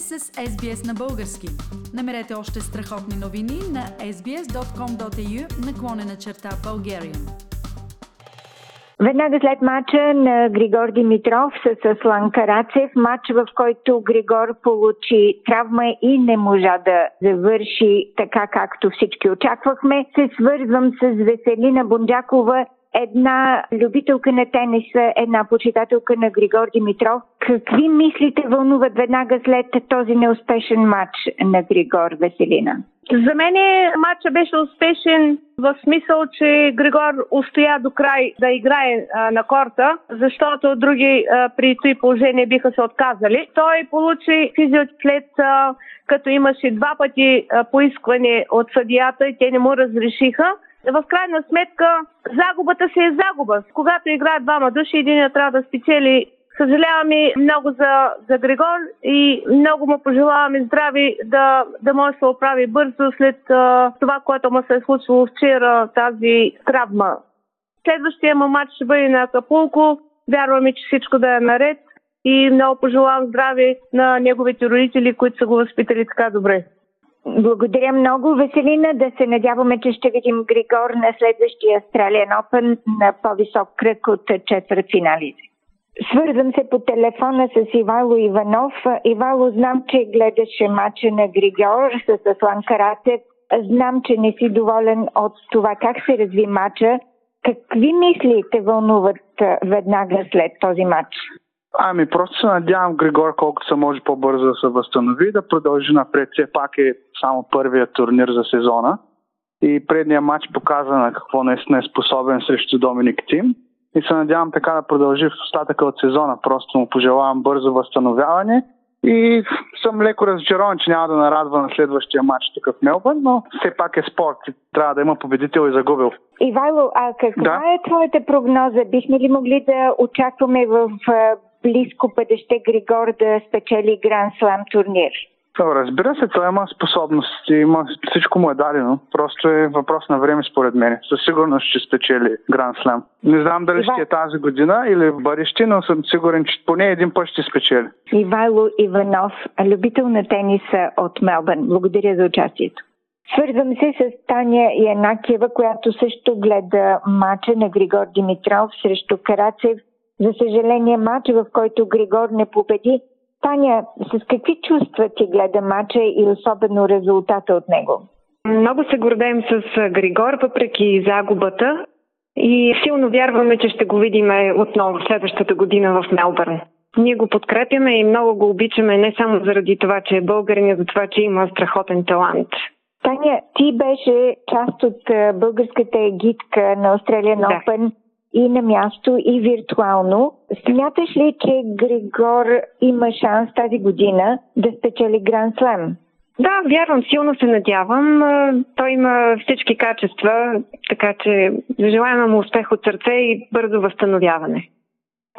сте с SBS на български. Намерете още страхотни новини на sbs.com.au наклонена черта Bulgarian. Веднага след мача на Григор Димитров с Аслан Карацев, матч в който Григор получи травма и не можа да завърши така както всички очаквахме, се свързвам с Веселина Бонджакова една любителка на тениса, една почитателка на Григор Димитров. Какви мислите вълнуват веднага след този неуспешен матч на Григор Веселина? За мен матча беше успешен в смисъл, че Григор устоя до край да играе а, на корта, защото други а, при този положение биха се отказали. Той получи физиотлет, като имаше два пъти а, поискване от съдията и те не му разрешиха в крайна сметка загубата си е загуба. Когато играят двама души, един трябва да спечели. Съжаляваме много за, за Григор и много му пожелаваме здрави да, да може да се оправи бързо след а, това, което му се е случило вчера, тази травма. Следващия му матч ще бъде на Акапулко. Вярваме, че всичко да е наред и много пожелавам здраве на неговите родители, които са го възпитали така добре. Благодаря много, Веселина. Да се надяваме, че ще видим Григор на следващия Australian Open на по-висок кръг от четвърт финалите. Свързвам се по телефона с Ивайло Иванов. Ивайло, знам, че гледаше мача на Григор с Аслан Каратев. Знам, че не си доволен от това как се разви мача. Какви мисли те вълнуват веднага след този матч? Ами, просто се надявам Григор колкото се може по-бързо да се възстанови, да продължи напред. Все пак е само първият турнир за сезона. И предният матч показа на какво наистина е способен срещу Доминик Тим. И се надявам така да продължи в остатъка от сезона. Просто му пожелавам бързо възстановяване. И съм леко разочарован, че няма да нарадва на следващия матч тук в Мелбърн, но все пак е спорт. Трябва да има победител и загубил. Ивайло, а каква да. е твоята прогноза? Бихме ли могли да очакваме в близко бъдеще Григор да спечели Гранд Слам турнир? Разбира се, той има способности, има, всичко му е дадено. Просто е въпрос на време според мен. Със сигурност ще спечели Гранд Слам. Не знам дали Ива... ще е тази година или в бъдеще, но съм сигурен, че поне един път ще спечели. Ивайло Иванов, любител на тениса от Мелбърн. Благодаря за участието. Свързвам се с Таня Янакиева, която също гледа мача на Григор Димитров срещу Карацев за съжаление, матч, в който Григор не победи. Таня, с какви чувства ти гледа матча и особено резултата от него? Много се гордеем с Григор, въпреки загубата. И силно вярваме, че ще го видим отново следващата година в Мелбърн. Ние го подкрепяме и много го обичаме не само заради това, че е българин, а за това, че има страхотен талант. Таня, ти беше част от българската гидка на Australian да. Open и на място, и виртуално. Смяташ ли, че Григор има шанс тази година да спечели Гранд Слем? Да, вярвам, силно се надявам. Той има всички качества, така че желаем му успех от сърце и бързо възстановяване.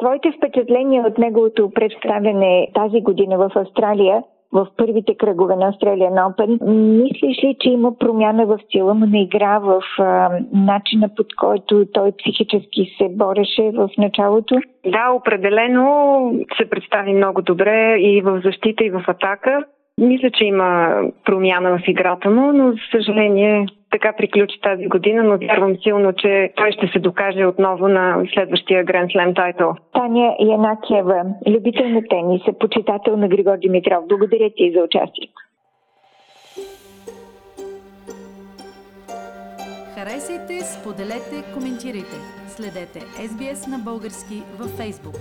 Твоите впечатления от неговото представяне тази година в Австралия в първите кръгове на Australian Open. Мислиш ли, че има промяна в стила му на игра, в а, начина под който той психически се бореше в началото? Да, определено се представи много добре и в защита, и в атака. Мисля, че има промяна в играта му, но за съжаление така приключи тази година, но вярвам силно, че той ще се докаже отново на следващия Гранд Слем тайтъл. Таня Янакиева, любител на тениса, почитател на Григор Димитров. Благодаря ти за участието. Харесайте, споделете, коментирайте. Следете SBS на български във Facebook.